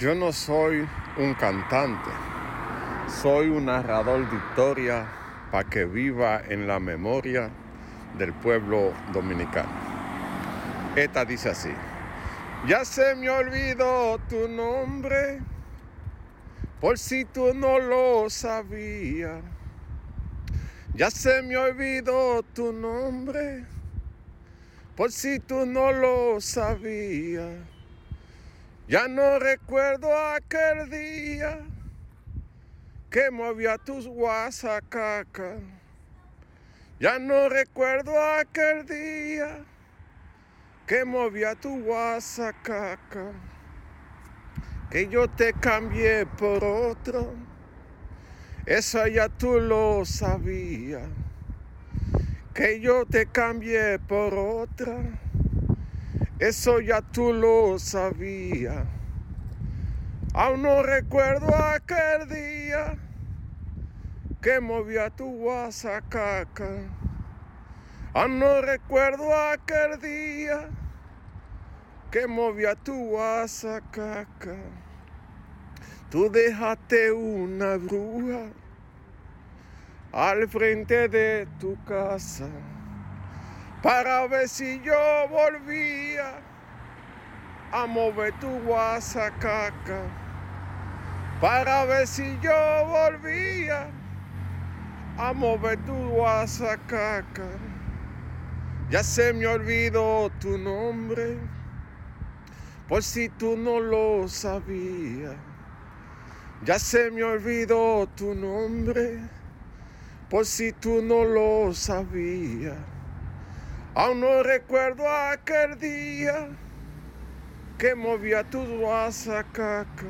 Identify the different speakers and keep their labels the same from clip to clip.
Speaker 1: Yo no soy un cantante, soy un narrador de historia para que viva en la memoria del pueblo dominicano. Esta dice así, ya se me olvidó tu nombre, por si tú no lo sabías. Ya se me olvidó tu nombre, por si tú no lo sabías. Ya no recuerdo aquel día que movía tus guasacacas. Ya no recuerdo aquel día que movía tu guasacaca. Que yo te cambié por otro. Eso ya tú lo sabías. Que yo te cambié por otra. Eso ya tú lo sabías. Aún no recuerdo aquel día que movía tu guasacaca. Aún no recuerdo aquel día que movía tu guasacaca. Tú dejaste una bruja al frente de tu casa para ver si yo volvía a mover tu guasacaca, para ver si yo volvía a mover tu guasacaca. Ya se me olvidó tu nombre, por si tú no lo sabías. Ya se me olvidó tu nombre, por si tú no lo sabías. Aún no recuerdo aquel día que movía tu guasacaca.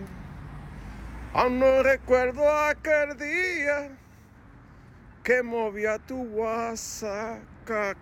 Speaker 1: Aún no recuerdo aquel día que movía tu guasacaca.